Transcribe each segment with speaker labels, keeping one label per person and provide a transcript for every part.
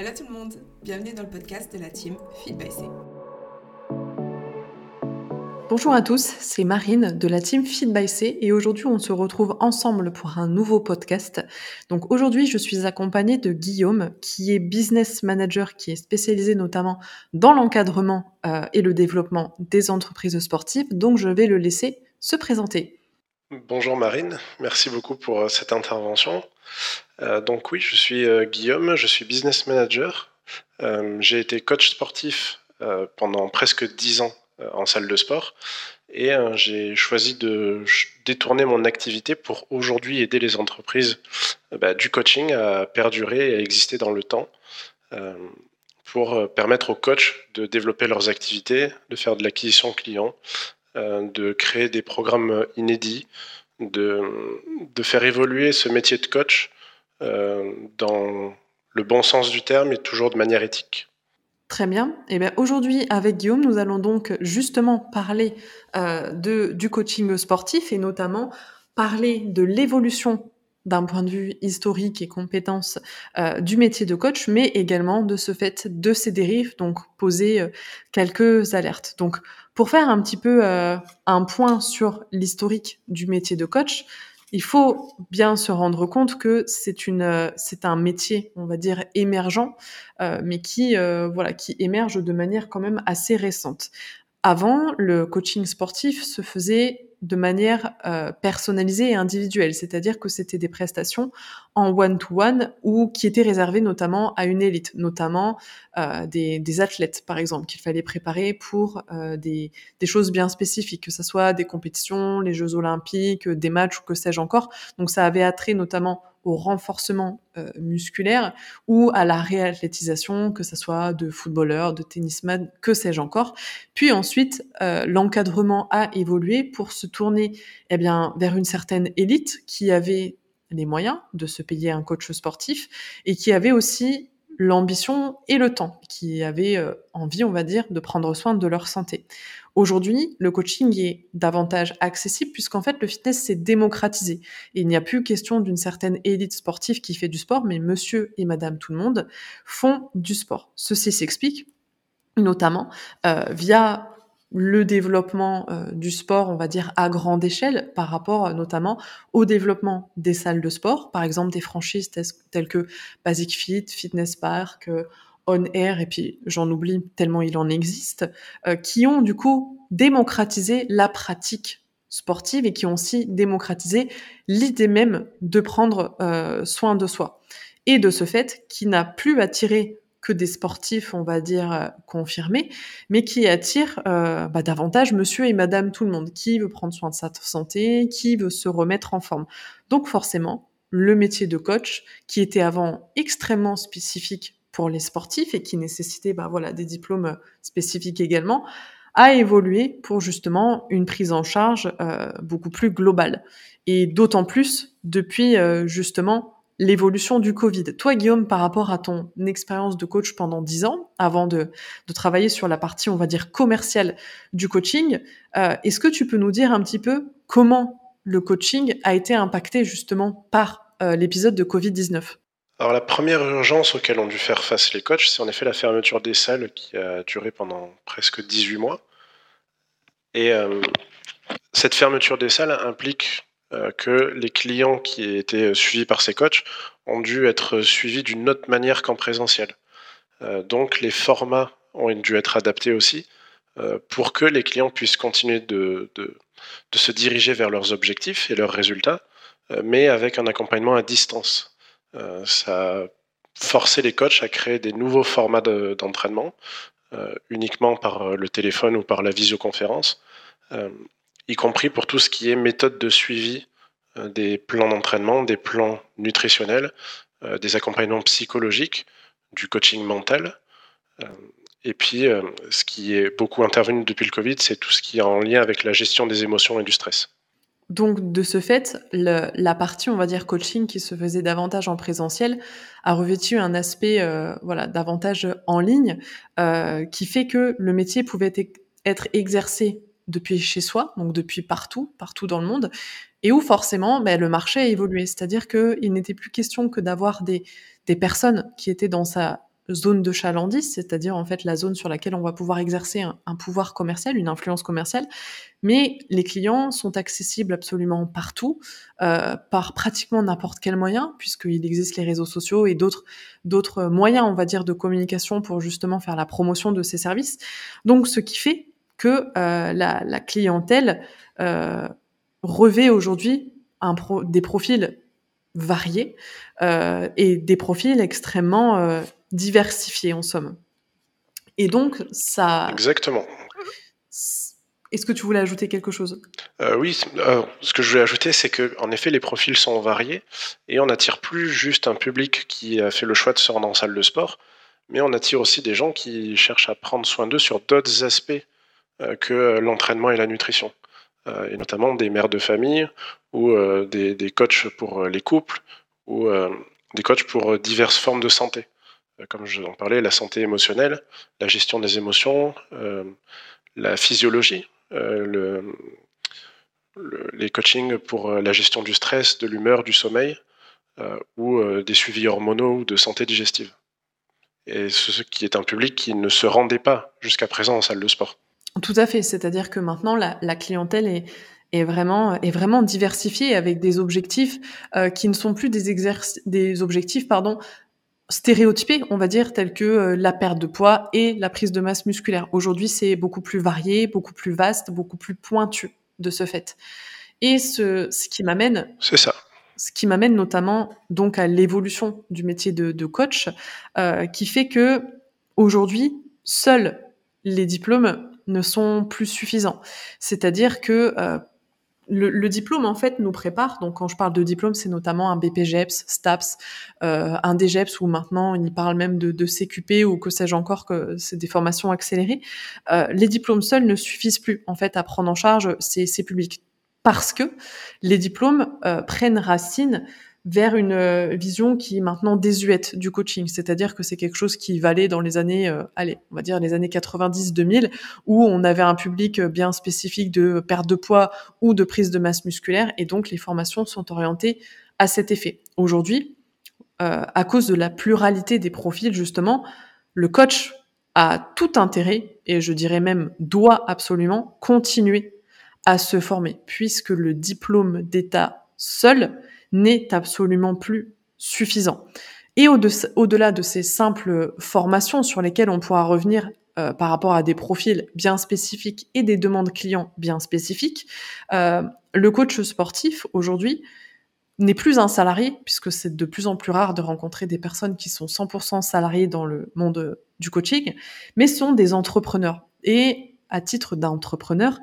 Speaker 1: Hello tout le monde, bienvenue dans le podcast de la team Feed by C.
Speaker 2: Bonjour à tous, c'est Marine de la team Feed by C et aujourd'hui on se retrouve ensemble pour un nouveau podcast. Donc aujourd'hui je suis accompagnée de Guillaume qui est business manager qui est spécialisé notamment dans l'encadrement euh, et le développement des entreprises sportives. Donc je vais le laisser se présenter.
Speaker 3: Bonjour Marine, merci beaucoup pour euh, cette intervention. Euh, donc oui, je suis euh, Guillaume, je suis business manager. J'ai été coach sportif pendant presque dix ans en salle de sport et j'ai choisi de détourner mon activité pour aujourd'hui aider les entreprises bah, du coaching à perdurer et à exister dans le temps pour permettre aux coachs de développer leurs activités, de faire de l'acquisition client, de créer des programmes inédits, de, de, faire évoluer ce métier de coach euh, dans le bon sens du terme et toujours de manière éthique.
Speaker 2: Très bien. Et eh bien aujourd'hui, avec Guillaume, nous allons donc justement parler euh, de, du coaching sportif et notamment parler de l'évolution d'un point de vue historique et compétence euh, du métier de coach, mais également de ce fait de ces dérives, donc poser euh, quelques alertes. Donc pour faire un petit peu euh, un point sur l'historique du métier de coach, il faut bien se rendre compte que c'est une, c'est un métier, on va dire émergent, mais qui, voilà, qui émerge de manière quand même assez récente. Avant, le coaching sportif se faisait de manière euh, personnalisée et individuelle, c'est-à-dire que c'était des prestations en one-to-one ou qui étaient réservées notamment à une élite, notamment euh, des, athlètes par exemple qu'il fallait préparer pour euh, des, des, choses bien spécifiques, que ce soit des compétitions, les Jeux olympiques, des matchs ou que sais-je encore. Donc ça avait attrait notamment au renforcement euh, musculaire ou à la réathlétisation, que ce soit de footballeurs, de tennisman, que sais-je encore. Puis ensuite, euh, l'encadrement a évolué pour se tourner eh bien, vers une certaine élite qui avait les moyens de se payer un coach sportif et qui avait aussi l'ambition et le temps, qui avaient euh, envie, on va dire, de prendre soin de leur santé. Aujourd'hui, le coaching est davantage accessible puisqu'en fait, le fitness s'est démocratisé. Il n'y a plus question d'une certaine élite sportive qui fait du sport, mais monsieur et madame tout le monde font du sport. Ceci s'explique notamment euh, via le développement euh, du sport, on va dire, à grande échelle par rapport euh, notamment au développement des salles de sport, par exemple des franchises telles que Basic Fit, Fitness Park, euh, On Air, et puis j'en oublie tellement il en existe, qui ont du coup démocratisé la pratique sportive et qui ont aussi démocratisé l'idée même de prendre soin de soi. Et de ce fait, qui n'a plus attiré que des sportifs, on va dire, euh, confirmés, mais qui attirent euh, bah, davantage monsieur et madame tout le monde, qui veut prendre soin de sa santé, qui veut se remettre en forme. Donc forcément, le métier de coach, qui était avant extrêmement spécifique pour les sportifs et qui nécessitait bah, voilà, des diplômes spécifiques également, a évolué pour justement une prise en charge euh, beaucoup plus globale. Et d'autant plus depuis justement l'évolution du Covid. Toi, Guillaume, par rapport à ton expérience de coach pendant dix ans, avant de, travailler sur la partie, on va dire, commerciale du coaching, euh, est-ce que tu peux nous dire un petit peu comment le coaching a été impacté justement par euh, l'épisode de Covid-19
Speaker 3: alors la première urgence auquel ont dû faire face les coachs, c'est en effet la fermeture des salles qui a duré pendant presque 18 mois. Et euh, cette fermeture des salles implique que les clients qui étaient suivis par ces coachs ont dû être suivis d'une autre manière qu'en présentiel. Euh, donc les formats ont dû être adaptés aussi euh, pour que les clients puissent continuer de, se diriger vers leurs objectifs et leurs résultats, mais avec un accompagnement à distance. ça a forcé les coachs à créer des nouveaux formats d'entraînement, uniquement par le téléphone ou par la visioconférence, y compris pour tout ce qui est méthode de suivi euh, des plans d'entraînement, des plans nutritionnels, euh, des accompagnements psychologiques, du coaching mental. Euh, et puis, ce qui est beaucoup intervenu depuis le Covid, c'est tout ce qui est en lien avec la gestion des émotions et du stress.
Speaker 2: Donc, de ce fait, la partie, on va dire, coaching qui se faisait davantage en présentiel a revêtu un aspect, voilà, davantage en ligne, qui fait que le métier pouvait être exercé depuis chez soi, donc depuis partout, partout dans le monde, et où forcément ben, le marché a évolué. C'est-à-dire qu'il n'était plus question que d'avoir des, des personnes qui étaient dans sa zone de chalandise, c'est-à-dire en fait la zone sur laquelle on va pouvoir exercer un, pouvoir commercial, une influence commerciale. Mais les clients sont accessibles absolument partout, euh, par pratiquement n'importe quel moyen, puisqu'il existe les réseaux sociaux et d'autres d'autres moyens, on va dire, de communication pour justement faire la promotion de ces services. Donc, ce qui fait que euh, la, la, clientèle euh, revêt aujourd'hui pro des profils variés euh, et des profils extrêmement diversifiés en somme. Et donc ça.
Speaker 3: Exactement.
Speaker 2: Est-ce que tu voulais ajouter quelque chose?
Speaker 3: Euh, Oui, ce que je voulais ajouter, c'est que en effet, les profils sont variés et on n'attire plus juste un public qui a fait le choix de se rendre en salle de sport, mais on attire aussi des gens qui cherchent à prendre soin d'eux sur d'autres aspects que l'entraînement et la nutrition. et notamment des mères de famille ou euh, des, des, coachs pour euh, les couples, ou euh, des coachs pour diverses formes de santé. Comme je en parlais, la santé émotionnelle, la gestion des émotions, la physiologie, le, les coachings pour la gestion du stress, de l'humeur, du sommeil, ou des suivis hormonaux ou de santé digestive. Et ce qui est un public qui ne se rendait pas jusqu'à présent en salle de sport.
Speaker 2: Tout à fait, c'est-à-dire que maintenant la, la clientèle est, est vraiment est vraiment diversifié avec des objectifs euh, qui ne sont plus des exercices des objectifs pardon stéréotypés on va dire tels que euh, la perte de poids et la prise de masse musculaire. Aujourd'hui c'est beaucoup plus varié beaucoup plus vaste beaucoup plus pointu de ce fait. Et ce ce qui m'amène
Speaker 3: c'est ça.
Speaker 2: ce qui m'amène notamment donc à l'évolution du métier de, de coach euh, qui fait que aujourd'hui seuls les diplômes ne sont plus suffisants. C'est-à-dire que euh, le, diplôme en fait nous prépare. Donc quand je parle de diplôme, c'est notamment un BPGEPS, STAPS, euh, un DGEPS où maintenant il parle même de, CQP ou que sais-je encore que c'est des formations accélérées. Euh, les diplômes seuls ne suffisent plus en fait à prendre en charge ces, publics parce que les diplômes prennent racine vers une euh, vision qui est maintenant désuète du coaching, c'est-à-dire que c'est quelque chose qui valait dans les années, euh, allez, on va dire les années 90-2000, où on avait un public euh, bien spécifique de perte de poids ou de prise de masse musculaire, et donc les formations sont orientées à cet effet. Aujourd'hui, à cause de la pluralité des profils, justement, le coach a tout intérêt, et je dirais même doit absolument continuer à se former, puisque le diplôme d'État seul n'est absolument plus suffisant. Et au-delà de ces simples formations sur lesquelles on pourra revenir euh, par rapport à des profils bien spécifiques et des demandes clients bien spécifiques, euh, le coach sportif aujourd'hui n'est plus un salarié, puisque c'est de plus en plus rare de rencontrer des personnes qui sont 100% salariées dans le monde du coaching, mais sont des entrepreneurs. Et à titre d'entrepreneur,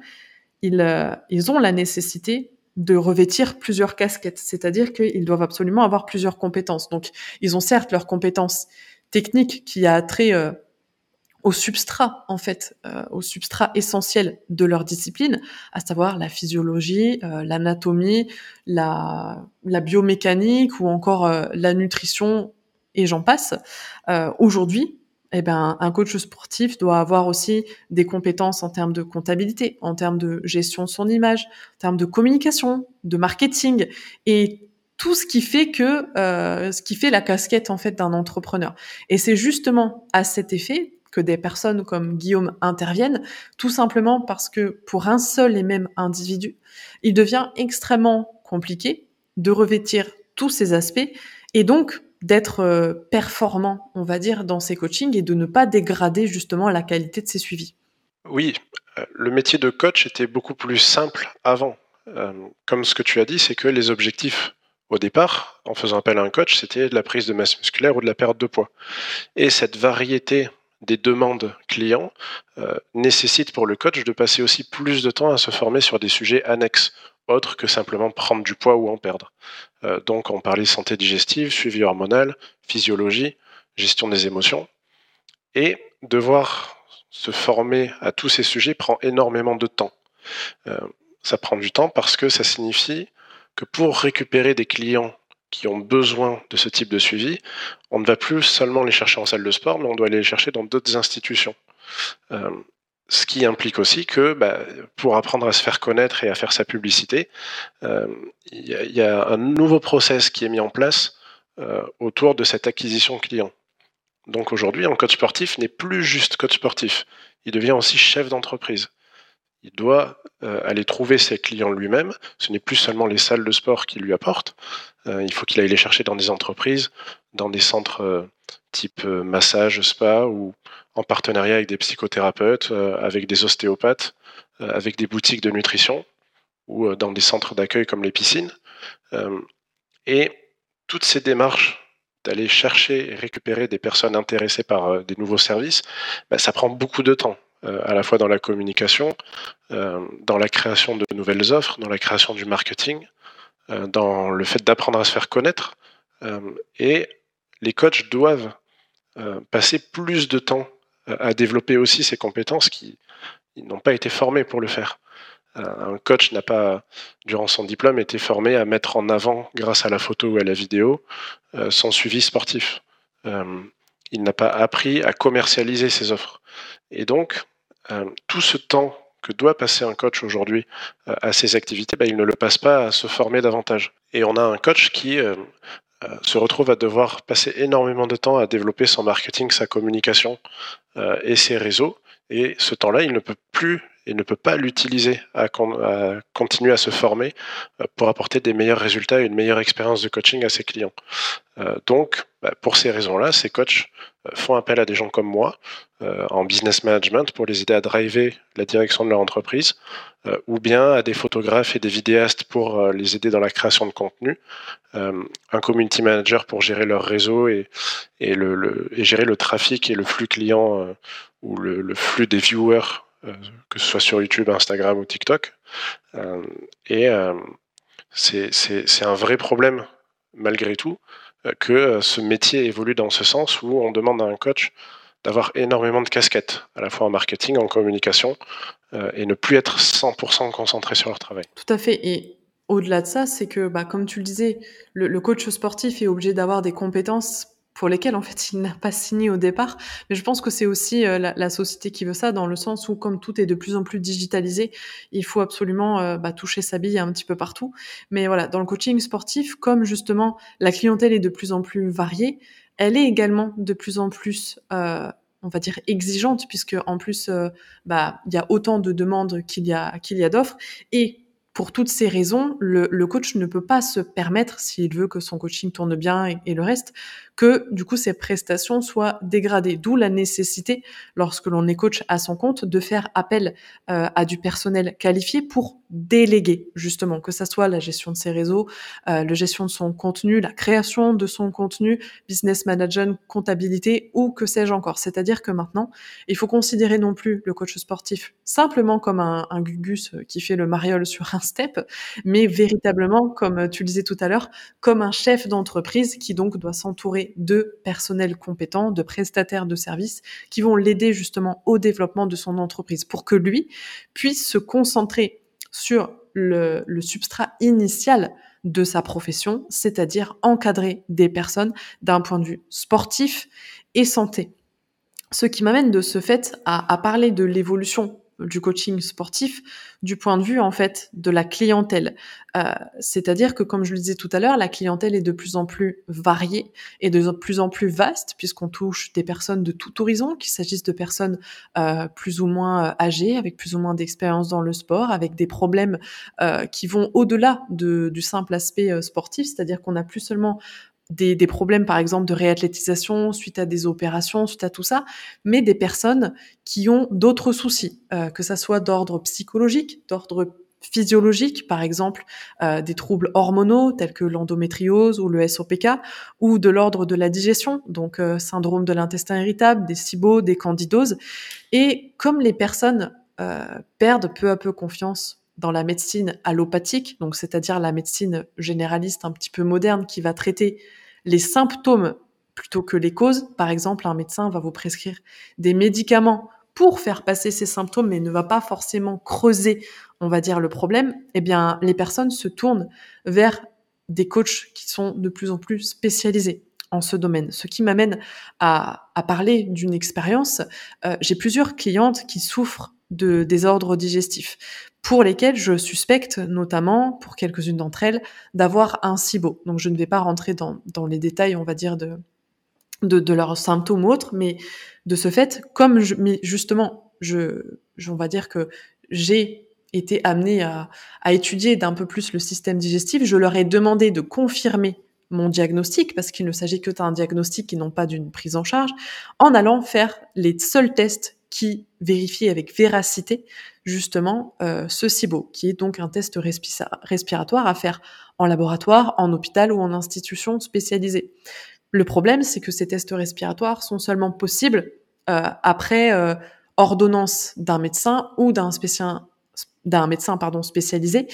Speaker 2: euh, ils ont la nécessité de revêtir plusieurs casquettes, c'est-à-dire qu'ils doivent absolument avoir plusieurs compétences. Donc, ils ont certes leurs compétences techniques qui a trait euh, au substrat, en fait, euh, au substrat essentiel de leur discipline, à savoir la physiologie, euh, l'anatomie, la, la, biomécanique ou encore la nutrition, et j'en passe. Aujourd'hui, eh ben, un coach sportif doit avoir aussi des compétences en termes de comptabilité, en termes de gestion de son image, en termes de communication, de marketing et tout ce qui fait que euh, ce qui fait la casquette en fait d'un entrepreneur. Et c'est justement à cet effet que des personnes comme Guillaume interviennent, tout simplement parce que pour un seul et même individu, il devient extrêmement compliqué de revêtir tous ces aspects et donc d'être euh, performant, on va dire, dans ses coachings et de ne pas dégrader justement la qualité de ses suivis.
Speaker 3: Oui, euh, le métier de coach était beaucoup plus simple avant. Euh, comme ce que tu as dit, c'est que les objectifs au départ, en faisant appel à un coach, c'était de la prise de masse musculaire ou de la perte de poids. Et cette variété des demandes clients nécessite pour le coach de passer aussi plus de temps à se former sur des sujets annexes autre que simplement prendre du poids ou en perdre. Euh, donc on parlait santé digestive, suivi hormonal, physiologie, gestion des émotions. Et devoir se former à tous ces sujets prend énormément de temps. Euh, ça prend du temps parce que ça signifie que pour récupérer des clients qui ont besoin de ce type de suivi, on ne va plus seulement les chercher en salle de sport, mais on doit aller les chercher dans d'autres institutions. Euh, ce qui implique aussi que bah, pour apprendre à se faire connaître et à faire sa publicité, euh, il y, a un nouveau process qui est mis en place euh, autour de cette acquisition client. Donc aujourd'hui, un coach sportif n'est plus juste coach sportif. Il devient aussi chef d'entreprise. Il doit euh, aller trouver ses clients lui-même. Ce n'est plus seulement les salles de sport qui lui apportent. Il faut qu'il aille les chercher dans des entreprises, dans des centres euh, type massage, spa ou en partenariat avec des psychothérapeutes, avec des ostéopathes, avec des boutiques de nutrition ou dans des centres d'accueil comme les piscines. et toutes ces démarches d'aller chercher et récupérer des personnes intéressées par des nouveaux services, bah, ça prend beaucoup de temps. Euh, à la fois dans la communication, euh, dans la création de nouvelles offres, dans la création du marketing, euh, dans le fait d'apprendre à se faire connaître. et les coachs doivent passer plus de temps à développer aussi ces compétences qui n'ont pas été formés pour le faire. Un coach n'a pas, durant son diplôme, été formé à mettre en avant, grâce à la photo ou à la vidéo, son suivi sportif. Il n'a pas appris à commercialiser ses offres. Et donc, euh, tout ce temps que doit passer un coach aujourd'hui euh, à ses activités, bah, il ne le passe pas à se former davantage. Et on a un coach qui euh, se retrouve à devoir passer énormément de temps à développer son marketing, sa communication et ses réseaux. Et ce temps-là, il ne peut plus et ne peut pas l'utiliser à, continuer à se former pour apporter des meilleurs résultats et une meilleure expérience de coaching à ses clients. donc, bah, pour ces raisons-là, ces coachs font appel à des gens comme moi euh, en business management pour les aider à driver la direction de leur entreprise, euh, ou bien à des photographes et des vidéastes pour euh, les aider dans la création de contenu, un community manager pour gérer leur réseau et, gérer le trafic et le flux client ou le, flux des viewers, que ce soit sur YouTube, Instagram ou TikTok. et c'est un vrai problème malgré tout que ce métier évolue dans ce sens où on demande à un coach d'avoir énormément de casquettes, à la fois en marketing, en communication, euh, et ne plus être 100% concentré sur leur travail.
Speaker 2: Tout à fait. Et au-delà de ça, c'est que, bah, comme tu le disais, le, coach sportif est obligé d'avoir des compétences pour lesquelles en fait il n'a pas signé au départ. Mais je pense que c'est aussi euh, la, société qui veut ça, dans le sens où comme tout est de plus en plus digitalisé, il faut absolument euh, bah, toucher sa bille un petit peu partout. Mais voilà, dans le coaching sportif, comme justement la clientèle est de plus en plus variée, elle est également de plus en plus, euh, on va dire, exigeante, puisque en plus, euh, bah, il y a autant de demandes qu'il y a, qu'il y a d'offres. Et pour toutes ces raisons, le, coach ne peut pas se permettre, s'il veut que son coaching tourne bien et, le reste, que du coup ces prestations soient dégradées. D'où la nécessité, lorsque l'on est coach à son compte, de faire appel euh, à du personnel qualifié pour déléguer justement, que ça soit la gestion de ses réseaux, euh, la gestion de son contenu, la création de son contenu, business management, comptabilité ou que sais-je encore. C'est-à-dire que maintenant, il faut considérer non plus le coach sportif simplement comme un, un gugus qui fait le mariole sur un step, mais véritablement, comme tu le disais tout à l'heure, comme un chef d'entreprise qui donc doit s'entourer de personnels compétents, de prestataires de services qui vont l'aider justement au développement de son entreprise pour que lui puisse se concentrer sur le, substrat initial de sa profession, c'est-à-dire encadrer des personnes d'un point de vue sportif et santé. Ce qui m'amène de ce fait à parler de l'évolution du coaching sportif du point de vue en fait de la clientèle. Euh, c'est-à-dire que comme je le disais tout à l'heure, la clientèle est de plus en plus variée et de plus en plus vaste puisqu'on touche des personnes de tout horizon, qu'il s'agisse de personnes euh, plus ou moins euh, âgées, avec plus ou moins d'expérience dans le sport, avec des problèmes qui vont au-delà de, du simple aspect sportif, c'est-à-dire qu'on n'a plus seulement des, problèmes, par exemple, de réathlétisation suite à des opérations, suite à tout ça, mais des personnes qui ont d'autres soucis, euh, que ça soit d'ordre psychologique, d'ordre physiologique, par exemple euh, des troubles hormonaux tels que l'endométriose ou le SOPK, ou de l'ordre de la digestion, donc euh, syndrome de l'intestin irritable, des SIBO, des candidoses. Et comme les personnes perdent peu à peu confiance dans la médecine allopathique, donc c'est-à-dire la médecine généraliste un petit peu moderne qui va traiter les symptômes plutôt que les causes. Par exemple, un médecin va vous prescrire des médicaments pour faire passer ces symptômes, mais ne va pas forcément creuser, on va dire, le problème. Eh bien, les personnes se tournent vers des coachs qui sont de plus en plus spécialisés en ce domaine. Ce qui m'amène à, parler d'une expérience. Euh, j'ai plusieurs clientes qui souffrent de désordres digestifs pour lesquels je suspecte notamment, pour quelques-unes d'entre elles, d'avoir un SIBO. Donc je ne vais pas rentrer dans, dans les détails, on va dire, de, de, leurs symptômes ou autres, mais de ce fait, comme je, justement, je, on va dire que j'ai été amenée à, à étudier d'un peu plus le système digestif, je leur ai demandé de confirmer mon diagnostic, parce qu'il ne s'agit que d'un diagnostic et non pas d'une prise en charge, en allant faire les seuls tests qui vérifient avec véracité justement euh, ce SIBO, qui est donc un test respiratoire à faire en laboratoire, en hôpital ou en institution spécialisée. Le problème, c'est que ces tests respiratoires sont seulement possibles euh, après euh, ordonnance d'un médecin ou d'un d'un médecin pardon spécialisé,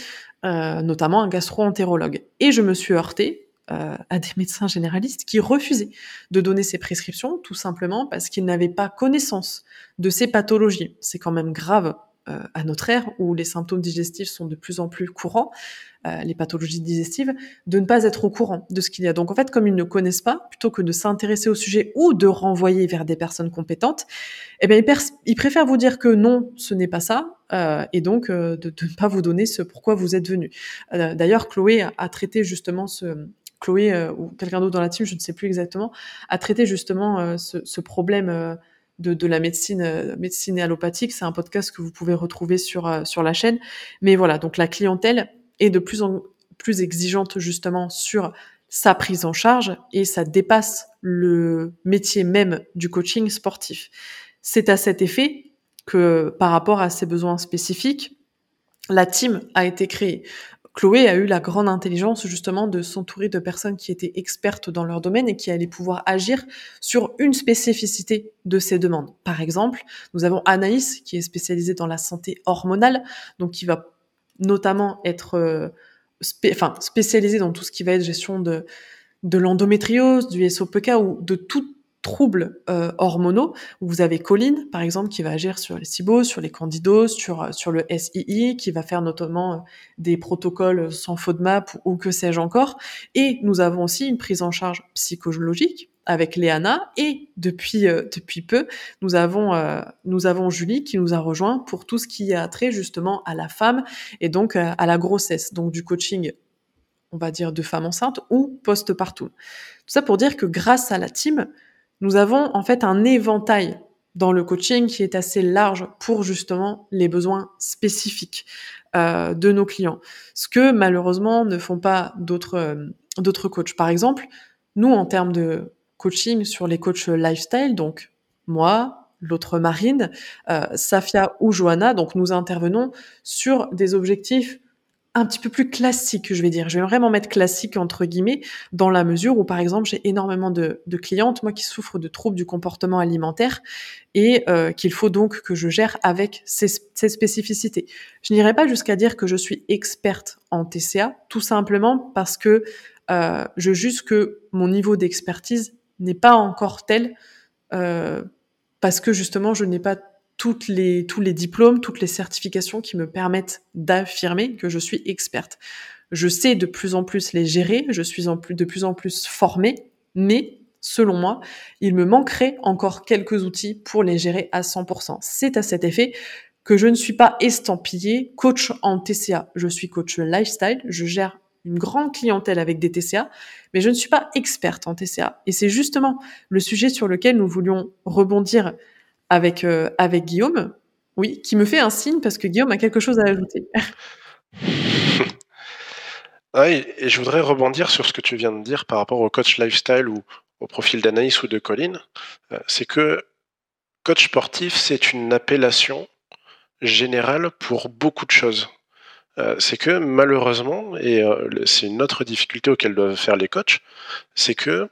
Speaker 2: notamment un gastro-entérologue. Et je me suis heurtée euh, à des médecins généralistes qui refusaient de donner ces prescriptions, tout simplement parce qu'ils n'avaient pas connaissance de ces pathologies. C'est quand même grave euh, à notre ère, où les symptômes digestifs sont de plus en plus courants, euh, les pathologies digestives, de ne pas être au courant de ce qu'il y a. Donc en fait, comme ils ne connaissent pas, plutôt que de s'intéresser au sujet ou de renvoyer vers des personnes compétentes, eh bien, ils, préfèrent vous dire que non, ce n'est pas ça, et donc de, ne pas vous donner ce pourquoi vous êtes venu. D'ailleurs, Chloé a traité justement ce, Chloé euh, ou quelqu'un d'autre dans la team, je ne sais plus exactement, a traité justement euh, ce, problème euh, de, la médecine, médecine allopathique. C'est un podcast que vous pouvez retrouver sur, sur la chaîne. Mais voilà, donc la clientèle est de plus en plus exigeante justement sur sa prise en charge et ça dépasse le métier même du coaching sportif. C'est à cet effet que par rapport à ses besoins spécifiques, la team a été créée. Chloé a eu la grande intelligence justement de s'entourer de personnes qui étaient expertes dans leur domaine et qui allaient pouvoir agir sur une spécificité de ces demandes. Par exemple, nous avons Anaïs qui est spécialisée dans la santé hormonale, donc qui va notamment être euh, spécialisée dans tout ce qui va être gestion de, de l'endométriose, du SOPK ou de toute troubles euh, hormonaux. Vous avez Colline, par exemple, qui va agir sur les SIBO, sur les candidoses, sur, euh, sur le SII, qui va faire notamment euh, des protocoles sans FODMAP ou, ou que sais-je encore. Et nous avons aussi une prise en charge psychologique avec Léana et depuis depuis peu nous avons nous avons Julie qui nous a rejoint pour tout ce qui a trait justement à la femme et donc à la grossesse donc du coaching on va dire de femme enceinte ou post-partum. Tout ça pour dire que grâce à la team, nous avons en fait un éventail dans le coaching qui est assez large pour justement les besoins spécifiques euh, de nos clients. Ce que malheureusement ne font pas d'autres euh, d'autres coachs. Par exemple, nous en termes de coaching sur les coachs lifestyle, donc moi, l'autre Marine, euh, Safia ou Johanna, donc nous intervenons sur des objectifs un petit peu plus classique, je vais dire. Je vais vraiment mettre classique entre guillemets, dans la mesure où, par exemple, j'ai énormément de, clientes, moi, qui souffrent de troubles du comportement alimentaire et euh, qu'il faut donc que je gère avec ces, spécificités. Je n'irai pas jusqu'à dire que je suis experte en TCA, tout simplement parce que euh, je juge que mon niveau d'expertise n'est pas encore tel, euh, parce que justement, je n'ai pas toutes les, tous les diplômes, toutes les certifications qui me permettent d'affirmer que je suis experte. Je sais de plus en plus les gérer, je suis en plus, de plus en plus formée, mais selon moi, il me manquerait encore quelques outils pour les gérer à 100%. C'est à cet effet que je ne suis pas estampillée coach en TCA. Je suis coach lifestyle, je gère une grande clientèle avec des TCA, mais je ne suis pas experte en TCA. Et c'est justement le sujet sur lequel nous voulions rebondir avec, euh, avec Guillaume, oui, qui me fait un signe parce que Guillaume a quelque chose à ajouter.
Speaker 3: oui, et je voudrais rebondir sur ce que tu viens de dire par rapport au coach lifestyle ou au profil d'Anaïs ou de Colline. Euh, c'est que coach sportif, c'est une appellation générale pour beaucoup de choses. Euh, c'est que malheureusement, et c'est une autre difficulté auquel doivent faire les coachs, c'est que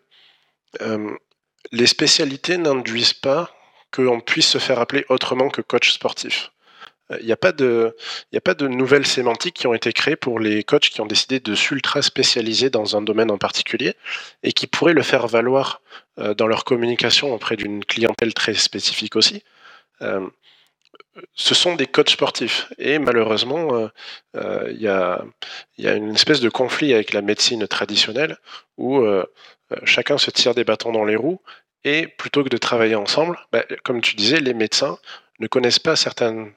Speaker 3: les spécialités n'induisent pas qu'on puisse se faire appeler autrement que coach sportif. Il euh, n'y a, pas de, nouvelles sémantiques qui ont été créées pour les coachs qui ont décidé de s'ultra spécialiser dans un domaine en particulier et qui pourraient le faire valoir euh, dans leur communication auprès d'une clientèle très spécifique aussi. Euh, ce sont des coachs sportifs. Et malheureusement, il y, a, une espèce de conflit avec la médecine traditionnelle où chacun se tire des bâtons dans les roues et plutôt que de travailler ensemble, bah, comme tu disais, les médecins ne connaissent pas certains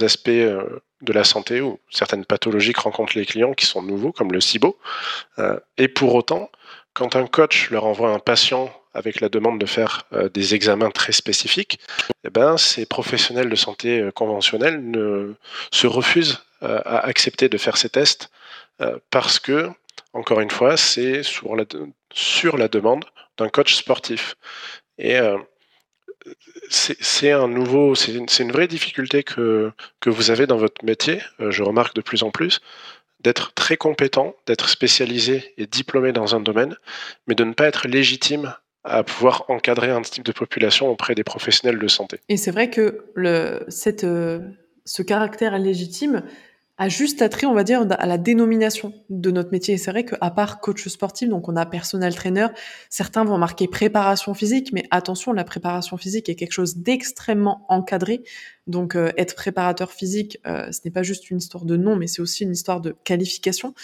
Speaker 3: aspects euh, de la santé ou certaines pathologies que rencontrent les clients qui sont nouveaux, comme le SIBO. Euh, et pour autant, quand un coach leur envoie un patient avec la demande de faire des examens très spécifiques, eh ben, ces professionnels de santé conventionnels ne, se refusent à accepter de faire ces tests parce que, encore une fois, c'est sur la demande d'un coach sportif. Et c'est un nouveau, c'est une, vraie difficulté que, que vous avez dans votre métier, euh, je remarque de plus en plus, d'être très compétent, d'être spécialisé et diplômé dans un domaine, mais de ne pas être légitime à pouvoir encadrer un type de population auprès des professionnels de santé.
Speaker 2: Et c'est vrai que le, cette, euh, ce caractère légitime, a juste attrait, on va dire, à la dénomination de notre métier. c'est vrai qu'à part coach sportif, donc on a personal trainer, certains vont marquer préparation physique, mais attention, la préparation physique est quelque chose d'extrêmement encadré. Donc euh, être préparateur physique, euh, ce n'est pas juste une histoire de nom, mais c'est aussi une histoire de qualification.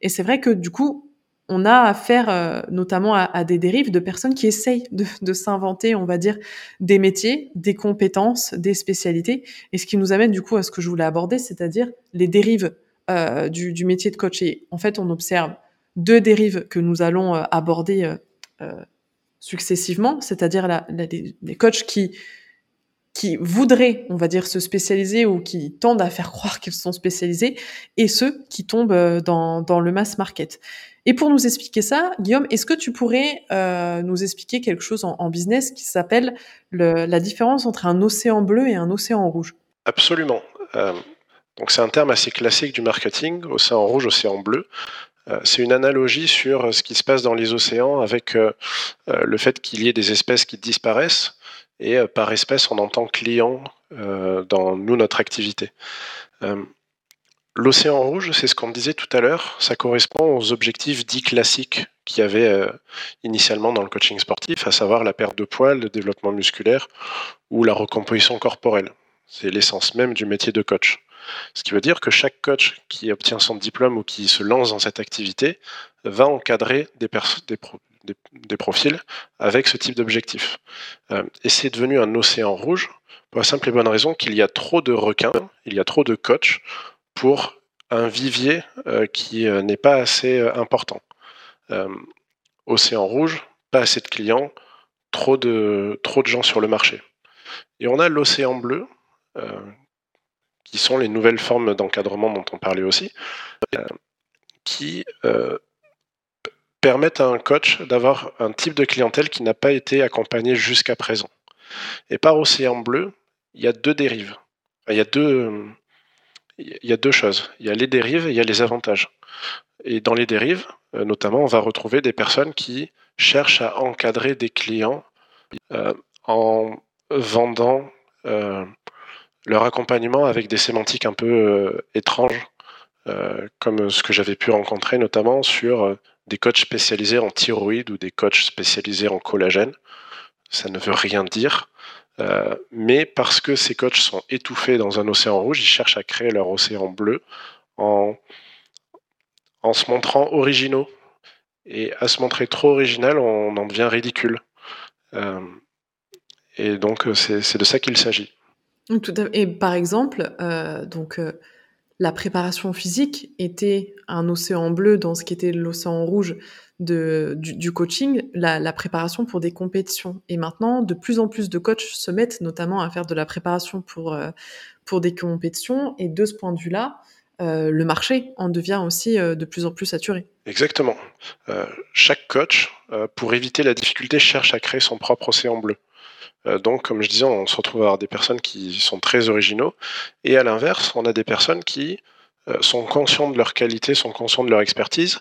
Speaker 2: Et c'est vrai que du coup, on a affaire euh, notamment à, des dérives de personnes qui essayent de, s'inventer, on va dire, des métiers, des compétences, des spécialités. Et ce qui nous amène du coup à ce que je voulais aborder, c'est-à-dire les dérives euh, du, métier de coach. Et en fait, on observe deux dérives que nous allons euh, aborder successivement, c'est-à-dire la, les coachs qui qui voudraient, on va dire, se spécialiser ou qui tendent à faire croire qu'ils sont spécialisés, et ceux qui tombent dans, dans le mass market. Et pour nous expliquer ça, Guillaume, est-ce que tu pourrais euh, nous expliquer quelque chose en, business qui s'appelle la différence entre un océan bleu et un océan rouge?
Speaker 3: Absolument. Euh, donc c'est un terme assez classique du marketing, océan rouge, océan bleu. Euh, c'est une analogie sur ce qui se passe dans les océans avec le fait qu'il y ait des espèces qui disparaissent et par espèce on entend client dans nous notre activité. L'océan rouge, c'est ce qu'on disait tout à l'heure, ça correspond aux objectifs dits classiques qu'il y avait euh, initialement dans le coaching sportif, à savoir la perte de poids, le développement musculaire ou la recomposition corporelle. C'est l'essence même du métier de coach. Ce qui veut dire que chaque coach qui obtient son diplôme ou qui se lance dans cette activité va encadrer des, des, profils avec ce type d'objectif. Euh, et c'est devenu un océan rouge pour la simple et bonne raison qu'il y a trop de requins, il y a trop de coachs pour un vivier euh, qui euh, n'est pas assez important. Océan rouge, pas assez de clients, trop de, trop de gens sur le marché. Et on a l'océan bleu, qui sont les nouvelles formes d'encadrement dont on parlait aussi, qui permettent à un coach d'avoir un type de clientèle qui n'a pas été accompagné jusqu'à présent. Et par océan bleu, il y a deux dérives. Il y a deux, il y a deux choses. Il y a les dérives et il y a les avantages. Et dans les dérives, euh, notamment, on va retrouver des personnes qui cherchent à encadrer des clients euh, en vendant euh, leur accompagnement avec des sémantiques un peu étranges, comme ce que j'avais pu rencontrer notamment sur des coachs spécialisés en thyroïde ou des coachs spécialisés en collagène. Ça ne veut rien dire. Euh, mais parce que ces coachs sont étouffés dans un océan rouge, ils cherchent à créer leur océan bleu en, en se montrant originaux. Et à se montrer trop original, on en devient ridicule. Euh, et donc, c'est de ça qu'il s'agit.
Speaker 2: Et par exemple, euh, donc, la préparation physique était un océan bleu dans ce qui était l'océan rouge du, coaching, la, préparation pour des compétitions. Et maintenant, de plus en plus de coachs se mettent notamment à faire de la préparation pour, euh, pour des compétitions. Et de ce point de vue-là, euh, le marché en devient aussi euh, de plus en plus saturé.
Speaker 3: Exactement. chaque coach, pour éviter la difficulté, cherche à créer son propre océan bleu. Donc, comme je disais, on se retrouve à avoir des personnes qui sont très originaux. Et à l'inverse, on a des personnes qui sont conscientes de leur qualité, sont conscientes de leur expertise,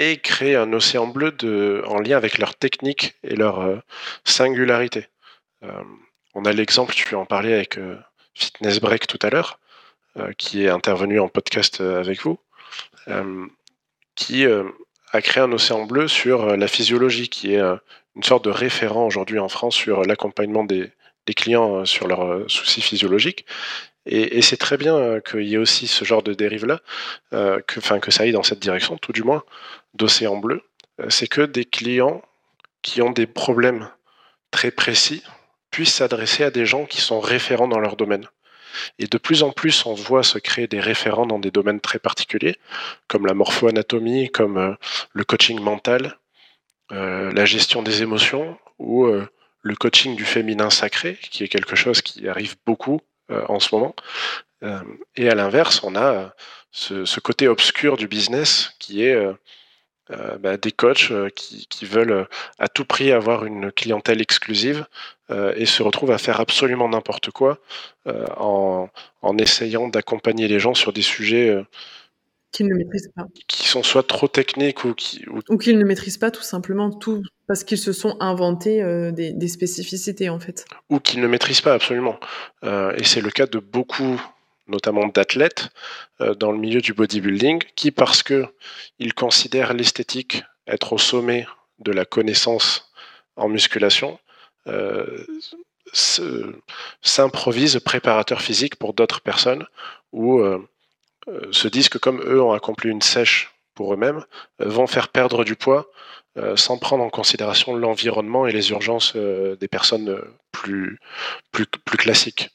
Speaker 3: et créer un océan bleu en lien avec leur technique et leur euh, singularité. Euh, on a l'exemple, tu en parler avec euh, Fitness Break tout à l'heure, qui est intervenu en podcast avec vous, qui a créé un océan bleu sur la physiologie, qui est une sorte de référent aujourd'hui en France sur l'accompagnement des, clients sur leurs soucis physiologiques. Et, c'est très bien qu'il y ait aussi ce genre de dérive-là, que, que ça aille dans cette direction, tout du moins, d'Océan Bleu, euh, c'est que des clients qui ont des problèmes très précis puissent s'adresser à des gens qui sont référents dans leur domaine. Et de plus en plus, on voit se créer des référents dans des domaines très particuliers, comme la morpho-anatomie, comme euh, le coaching mental, la gestion des émotions ou le coaching du féminin sacré, qui est quelque chose qui arrive beaucoup en ce moment. et à l'inverse, on a ce, côté obscur du business qui est bah, des coachs qui, veulent à tout prix avoir une clientèle exclusive et se retrouvent à faire absolument n'importe quoi en, essayant d'accompagner les gens sur des sujets
Speaker 2: qu'ils ne maîtrisent pas.
Speaker 3: Qui sont soit trop techniques ou qui.
Speaker 2: Ou, qu'ils ne maîtrisent pas tout simplement tout parce qu'ils se sont inventés euh, des, spécificités en fait.
Speaker 3: Ou qu'ils ne maîtrisent pas absolument. Euh, et c'est le cas de beaucoup, notamment d'athlètes euh, dans le milieu du bodybuilding, qui parce que ils considèrent l'esthétique être au sommet de la connaissance en musculation, s'improvisent préparateur physique pour d'autres personnes ou se disent que comme eux ont accompli une sèche pour eux-mêmes, euh, vont faire perdre du poids euh, sans prendre en considération l'environnement et les urgences des personnes plus classiques.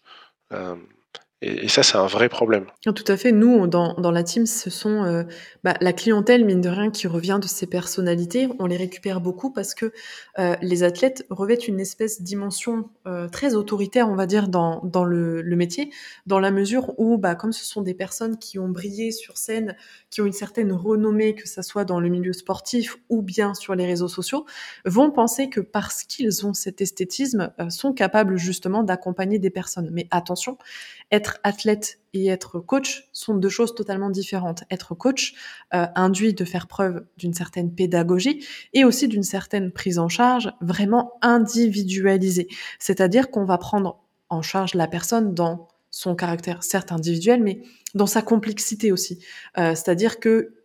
Speaker 3: Et, ça, c'est un vrai problème.
Speaker 2: Tout à fait. Nous, dans, dans la team, ce sont euh, bah, la clientèle, mine de rien, qui revient de ces personnalités. On les récupère beaucoup parce que euh, les athlètes revêtent une espèce de dimension euh, très autoritaire, on va dire, dans, dans le, le, métier, dans la mesure où, bah, comme ce sont des personnes qui ont brillé sur scène, qui ont une certaine renommée, que ça soit dans le milieu sportif ou bien sur les réseaux sociaux, vont penser que parce qu'ils ont cet esthétisme, sont capables justement d'accompagner des personnes. Mais attention, être athlète et être coach sont deux choses totalement différentes. Être coach euh, induit de faire preuve d'une certaine pédagogie et aussi d'une certaine prise en charge vraiment individualisée. C'est-à-dire qu'on va prendre en charge la personne dans son caractère certes individuel, mais dans sa complexité aussi. Euh, c'est-à-dire que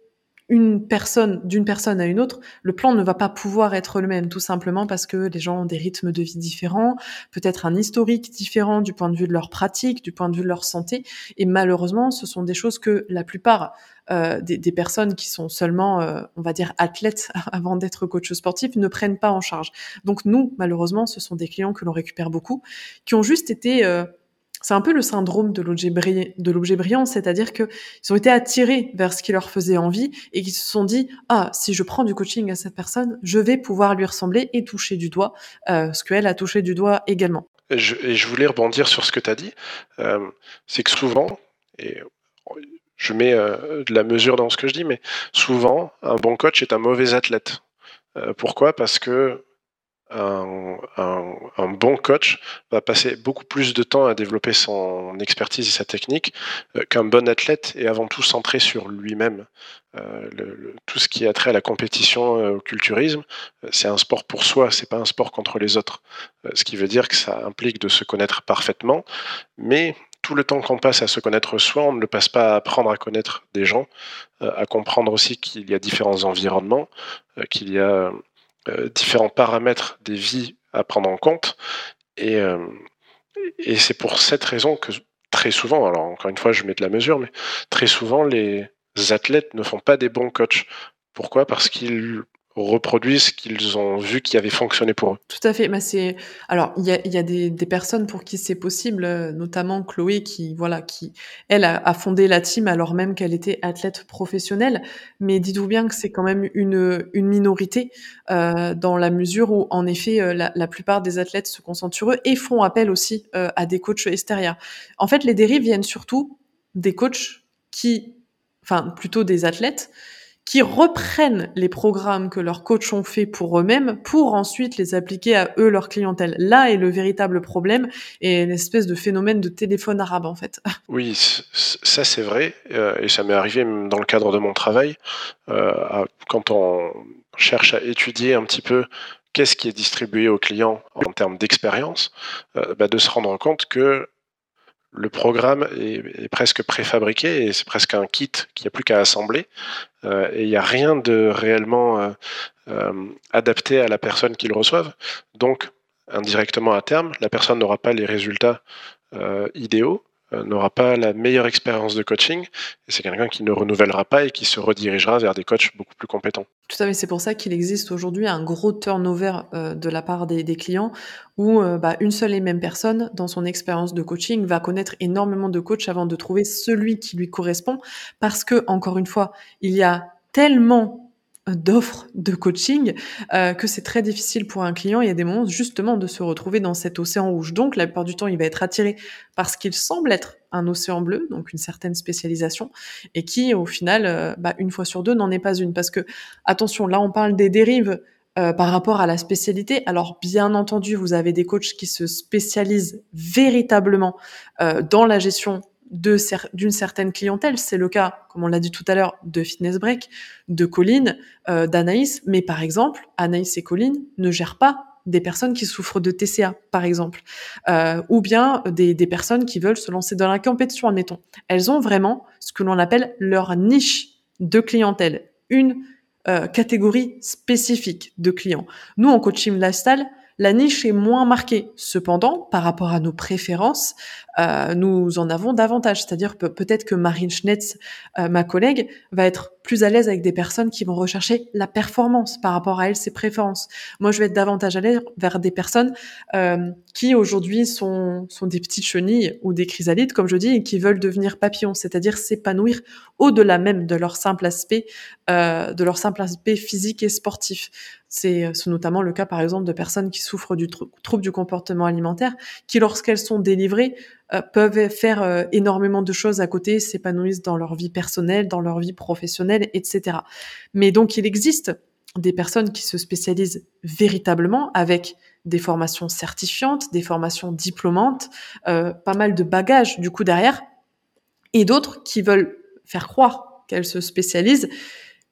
Speaker 2: une personne, d'une personne à une autre, le plan ne va pas pouvoir être le même, tout simplement parce que les gens ont des rythmes de vie différents, peut-être un historique différent du point de vue de leur pratique, du point de vue de leur santé, et malheureusement, ce sont des choses que la plupart euh, des, des, personnes qui sont seulement, euh, on va dire, athlètes avant d'être coach sportif ne prennent pas en charge. Donc nous, malheureusement, ce sont des clients que l'on récupère beaucoup, qui ont juste été euh, c'est un peu le syndrome de l'objet brillant, c'est-à-dire qu'ils ont été attirés vers ce qui leur faisait envie et qu'ils se sont dit ah si je prends du coaching à cette personne, je vais pouvoir lui ressembler et toucher du doigt euh, ce qu'elle a touché du doigt également.
Speaker 3: Et je, voulais rebondir sur ce que tu as dit, euh, c'est que souvent, et je mets euh, de la mesure dans ce que je dis, mais souvent un bon coach est un mauvais athlète. pourquoi? Parce que un, bon coach va passer beaucoup plus de temps à développer son expertise et sa technique euh, qu'un bon athlète est avant tout centré sur lui-même. Euh, tout ce qui a trait à la compétition, euh, au culturisme, c'est un sport pour soi, c'est pas un sport contre les autres. ce qui veut dire que ça implique de se connaître parfaitement, mais tout le temps qu'on passe à se connaître soi, on ne le passe pas à apprendre à connaître des gens, à comprendre aussi qu'il y a différents environnements, qu'il y a différents paramètres des vies à prendre en compte. Et, euh, et c'est pour cette raison que très souvent, alors encore une fois, je mets de la mesure, mais très souvent, les athlètes ne font pas des bons coachs. Pourquoi? Parce qu'ils reproduisent ce qu'ils ont vu qui avait fonctionné pour eux.
Speaker 2: Tout à fait. Mais c'est alors il y a, y a des, des, personnes pour qui c'est possible, notamment Chloé qui voilà qui elle a, fondé la team alors même qu'elle était athlète professionnelle. Mais dites-vous bien que c'est quand même une une minorité euh, dans la mesure où en effet euh, la, la, plupart des athlètes se concentrent sur eux et font appel aussi euh, à des coachs extérieurs. En fait, les dérives viennent surtout des coachs qui, enfin plutôt des athlètes qui reprennent les programmes que leurs coachs ont fait pour eux-mêmes pour ensuite les appliquer à eux, leur clientèle. Là est le véritable problème et une espèce de phénomène de téléphone arabe en fait.
Speaker 3: Oui, ça c'est vrai euh, et ça m'est arrivé dans le cadre de mon travail euh, quand on cherche à étudier un petit peu qu'est-ce qui est distribué aux clients en termes d'expérience, euh, bah, de se rendre compte que le programme est, presque préfabriqué et c'est presque un kit qu'il n'y a plus qu'à assembler. Euh, et il n'y a rien de réellement euh, euh, adapté à la personne qui le reçoive. Donc, indirectement à terme, la personne n'aura pas les résultats idéaux n'aura pas la meilleure expérience de coaching, et c'est quelqu'un qui ne renouvellera pas et qui se redirigera vers des coachs beaucoup plus compétents.
Speaker 2: Tout à fait, c'est pour ça qu'il existe aujourd'hui un gros turnover euh, de la part des, clients, où euh, bah, une seule et même personne, dans son expérience de coaching, va connaître énormément de coachs avant de trouver celui qui lui correspond, parce que, encore une fois, il y a tellement d'offres de coaching euh, que c'est très difficile pour un client. Il y a des moments justement de se retrouver dans cet océan rouge. Donc la plupart du temps, il va être attiré par ce qu'il semble être un océan bleu, donc une certaine spécialisation, et qui au final, euh, bah, une fois sur deux, n'en est pas une. Parce que attention, là on parle des dérives. Euh, par rapport à la spécialité. Alors bien entendu, vous avez des coachs qui se spécialisent véritablement dans la gestion d'une certaine clientèle. C'est le cas, comme on l'a dit tout à l'heure, de Fitness Break, de Colline, euh, d'Anaïs. Mais par exemple, Anaïs et Colline ne gèrent pas des personnes qui souffrent de TCA, par exemple, euh, ou bien des, des, personnes qui veulent se lancer dans la compétition, admettons. Elles ont vraiment ce que l'on appelle leur niche de clientèle, une euh, catégorie spécifique de clients. Nous, en coaching lifestyle, la niche est moins marquée. Cependant, par rapport à nos préférences, euh, nous en avons davantage. C'est-à-dire peut-être que Marine Schnetz, euh, ma collègue, va être plus à l'aise avec des personnes qui vont rechercher la performance par rapport à elle, ses préférences. Moi, je vais être davantage à l'aise vers des personnes euh, qui aujourd'hui sont, sont des petites chenilles ou des chrysalides, comme je dis, et qui veulent devenir papillons, c'est-à-dire s'épanouir au-delà même de leur simple aspect, euh, de leur simple aspect physique et sportif. C'est notamment le cas, par exemple, de personnes qui souffrent du trouble du comportement alimentaire, qui, lorsqu'elles sont délivrées, euh, peuvent faire euh, énormément de choses à côté, s'épanouissent dans leur vie personnelle, dans leur vie professionnelle, etc. Mais donc il existe des personnes qui se spécialisent véritablement avec des formations certifiantes, des formations diplômantes, euh, pas mal de bagages du coup derrière, et d'autres qui veulent faire croire qu'elles se spécialisent,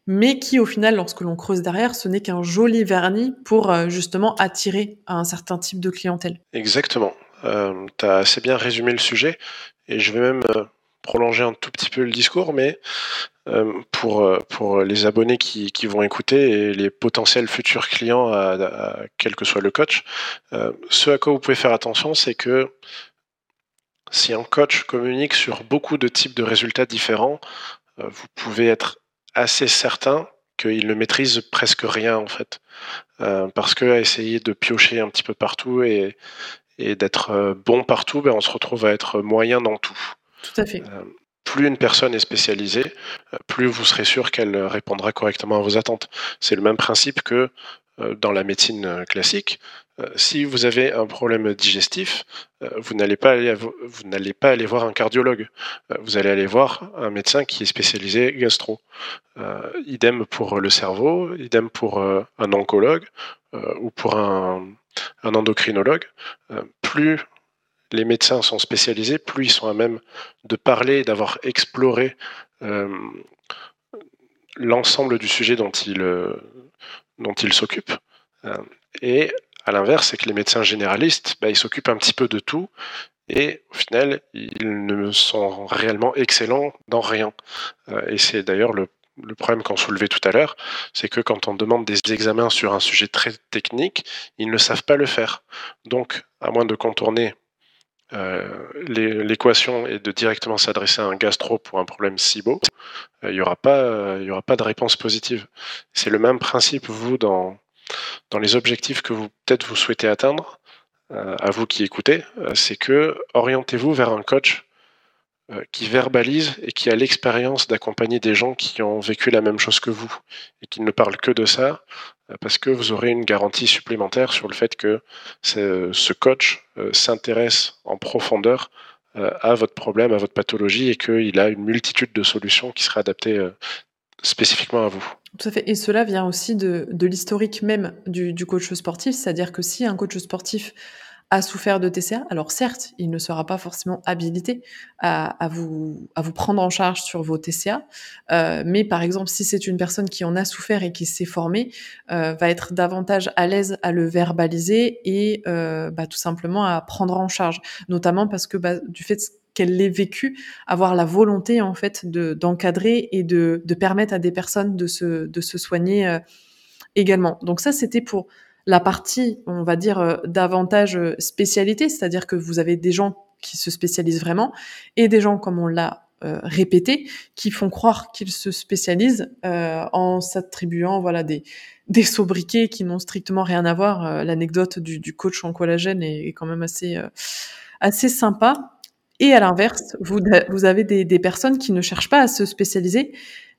Speaker 2: mais qui au final, lorsque l'on creuse derrière, ce n'est qu'un joli vernis pour justement attirer un certain type de clientèle.
Speaker 3: Exactement. Euh, tu as assez bien résumé le sujet et je vais même euh, prolonger un tout petit peu le discours, mais euh, pour, pour les abonnés qui, qui, vont écouter et les potentiels futurs clients, à, quel que soit le coach, ce à quoi vous pouvez faire attention, c'est que si un coach communique sur beaucoup de types de résultats différents, vous pouvez être assez certain qu'il ne maîtrise presque rien en fait. parce qu'à essayer de piocher un petit peu partout et, et d'être euh, bon partout, ben on se retrouve à être moyen dans tout.
Speaker 2: Tout à fait.
Speaker 3: Euh, plus une personne est spécialisée, euh, plus vous serez sûr qu'elle répondra correctement à vos attentes. C'est le même principe que dans la médecine classique. Si vous avez un problème digestif, vous n'allez pas aller, vous n'allez pas aller voir un cardiologue. Vous allez aller voir un médecin qui est spécialisé gastro. Idem pour le cerveau, idem pour un oncologue ou pour un, un endocrinologue, euh, plus les médecins sont spécialisés, plus ils sont à même de parler, d'avoir exploré euh, l'ensemble du sujet dont ils euh, s'occupent. et à l'inverse, c'est que les médecins généralistes, bah, ils s'occupent un petit peu de tout et au final, ils ne sont réellement excellents dans rien. et c'est d'ailleurs le le problème qu'on soulevait tout à l'heure, c'est que quand on demande des examens sur un sujet très technique, ils ne savent pas le faire. Donc, à moins de contourner euh, l'équation et de directement s'adresser à un gastro pour un problème SIBO, euh, il n'y aura, pas, de réponse positive. C'est le même principe, vous, dans, dans les objectifs que vous peut-être vous souhaitez atteindre, euh, à vous qui écoutez, c'est que orientez-vous vers un coach qui verbalise et qui a l'expérience d'accompagner des gens qui ont vécu la même chose que vous et qui ne parlent que de ça euh, parce que vous aurez une garantie supplémentaire sur le fait que ce coach euh, s'intéresse en profondeur à votre problème, à votre pathologie et qu'il a une multitude de solutions qui seraient adaptées spécifiquement à vous.
Speaker 2: Tout à fait. Et cela vient aussi de, l'historique même du coach sportif, c'est-à-dire que si un coach sportif a souffert de TCA. Alors certes, il ne sera pas forcément habilité à, vous, à vous prendre en charge sur vos TCA, euh, mais par exemple, si c'est une personne qui en a souffert et qui s'est formée, euh, va être davantage à l'aise à le verbaliser et euh, bah, tout simplement à prendre en charge, notamment parce que bah, du fait qu'elle l'ait vécu, avoir la volonté en fait de d'encadrer et de, de permettre à des personnes de se, de se soigner également. Donc ça, c'était pour la partie, on va dire, euh, davantage euh, spécialité, c'est-à-dire que vous avez des gens qui se spécialisent vraiment et des gens, comme on l'a euh, répété, qui font croire qu'ils se spécialisent en s'attribuant voilà des des sobriquets qui n'ont strictement rien à voir. L'anecdote du, du, coach en collagène est, est quand même assez assez sympa. Et à l'inverse, vous, vous avez des, des, personnes qui ne cherchent pas à se spécialiser,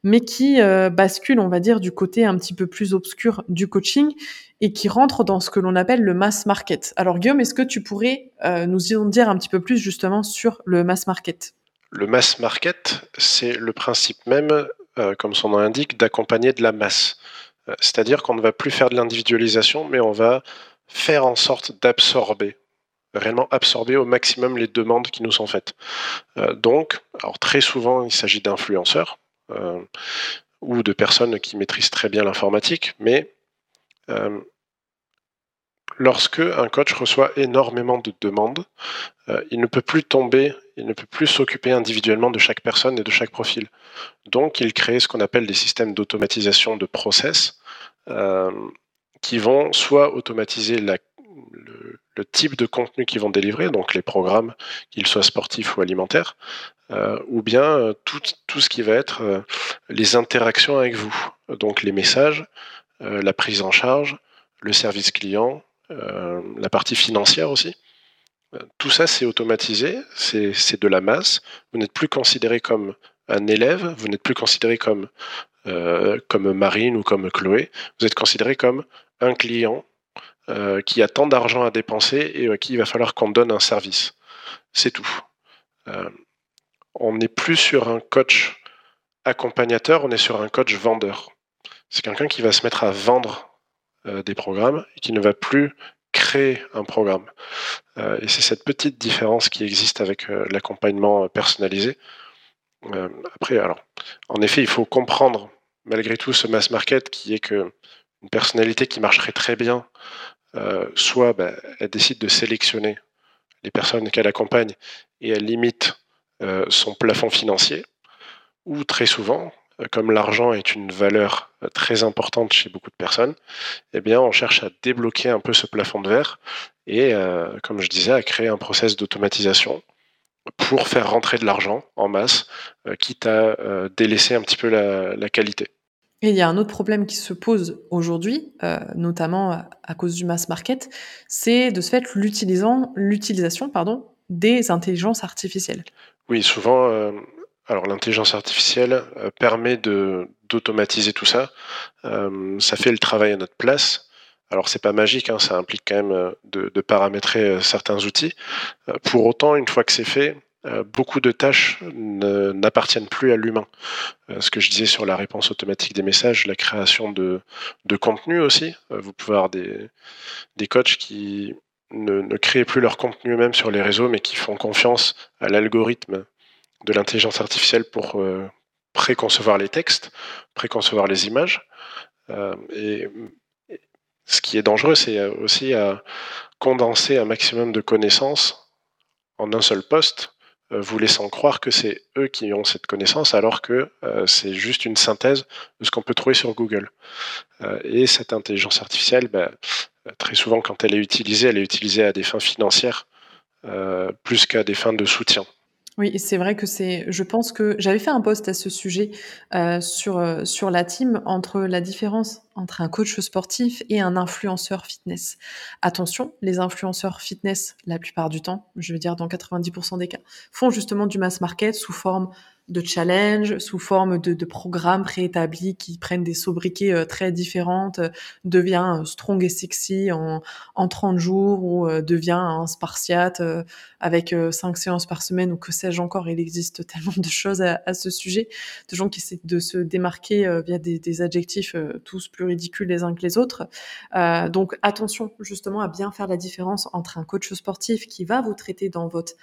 Speaker 2: mais qui euh, bascule, on va dire, du côté un petit peu plus obscur du coaching et qui rentre dans ce que l'on appelle le mass market. Alors Guillaume, est-ce que tu pourrais euh, nous en dire un petit peu plus justement sur le mass market?
Speaker 3: Le mass market, c'est le principe même, euh, comme son nom l'indique, d'accompagner de la masse. C'est-à-dire qu'on ne va plus faire de l'individualisation, mais on va faire en sorte d'absorber réellement absorber au maximum les demandes qui nous sont faites. donc, alors très souvent, il s'agit d'influenceurs, ou de personnes qui maîtrisent très bien l'informatique, mais euh, lorsque un coach reçoit énormément de demandes, euh, il ne peut plus tomber, il ne peut plus s'occuper individuellement de chaque personne et de chaque profil. Donc, il crée ce qu'on appelle des systèmes d'automatisation de process qui vont soit automatiser le, le, type de contenu qu'ils vont délivrer, donc les programmes, qu'ils soient sportifs ou alimentaires, euh, ou bien euh, tout, ce qui va être euh, les interactions avec vous, donc les messages, la prise en charge, le service client, la partie financière aussi. Tout ça, c'est automatisé, c'est de la masse. Vous n'êtes plus considéré comme un élève, vous n'êtes plus considéré comme Marine ou comme Chloé, vous êtes considéré comme un client qui a tant d'argent à dépenser et à qui il va falloir qu'on donne un service. C'est tout on n'est plus sur un coach accompagnateur, on est sur un coach vendeur. C'est quelqu'un qui va se mettre à vendre euh, des programmes et qui ne va plus créer un programme. Euh, et c'est cette petite différence qui existe avec euh, l'accompagnement personnalisé. après, alors, en effet, il faut comprendre malgré tout ce mass market qui est que une personnalité qui marcherait très bien, soit bah, elle décide de sélectionner les personnes qu'elle accompagne et elle limite euh, son plafond financier, ou très souvent, euh, comme l'argent est une valeur euh, très importante chez beaucoup de personnes, eh on cherche à débloquer un peu ce plafond de verre et, comme je disais, à créer un process d'automatisation pour faire rentrer de l'argent en masse, quitte à délaisser un petit peu la, qualité.
Speaker 2: Et il y a un autre problème qui se pose aujourd'hui, notamment à cause du mass market, c'est de ce fait l'utilisation pardon, des intelligences artificielles.
Speaker 3: Oui, souvent, euh, alors l'intelligence artificielle euh, permet d'automatiser tout ça. Euh, ça fait le travail à notre place. Alors c'est pas magique, hein, ça implique quand même de, de paramétrer certains outils. pour autant, une fois que c'est fait, beaucoup de tâches n'appartiennent plus à l'humain. ce que je disais sur la réponse automatique des messages, la création de, de contenu aussi. vous pouvez avoir des, des coachs qui ne, créent plus leur contenu eux-mêmes sur les réseaux, mais qui font confiance à l'algorithme de l'intelligence artificielle pour euh, préconcevoir les textes, préconcevoir les images. Euh, et, ce qui est dangereux, c'est aussi à condenser un maximum de connaissances en un seul poste, euh, vous laissant croire que c'est eux qui ont cette connaissance, alors que c'est juste une synthèse de ce qu'on peut trouver sur Google. et cette intelligence artificielle, ben, très souvent, quand elle est utilisée, elle est utilisée à des fins financières euh, plus qu'à des fins de soutien.
Speaker 2: Oui, c'est vrai que c'est. Je pense que j'avais fait un post à ce sujet euh, sur euh, sur la team entre la différence entre un coach sportif et un influenceur fitness. Attention, les influenceurs fitness, la plupart du temps, je veux dire dans 90% des cas, font justement du mass market sous forme de challenge sous forme de, de programmes préétablis qui prennent des sobriquets euh, très différentes, euh, devient euh, strong et sexy en, en 30 jours ou devient un spartiate avec 5 séances par semaine ou que sais-je encore. Il existe tellement de choses à, à, ce sujet, de gens qui essaient de se démarquer via des, des adjectifs tous plus ridicules les uns que les autres. donc attention justement à bien faire la différence entre un coach sportif qui va vous traiter dans votre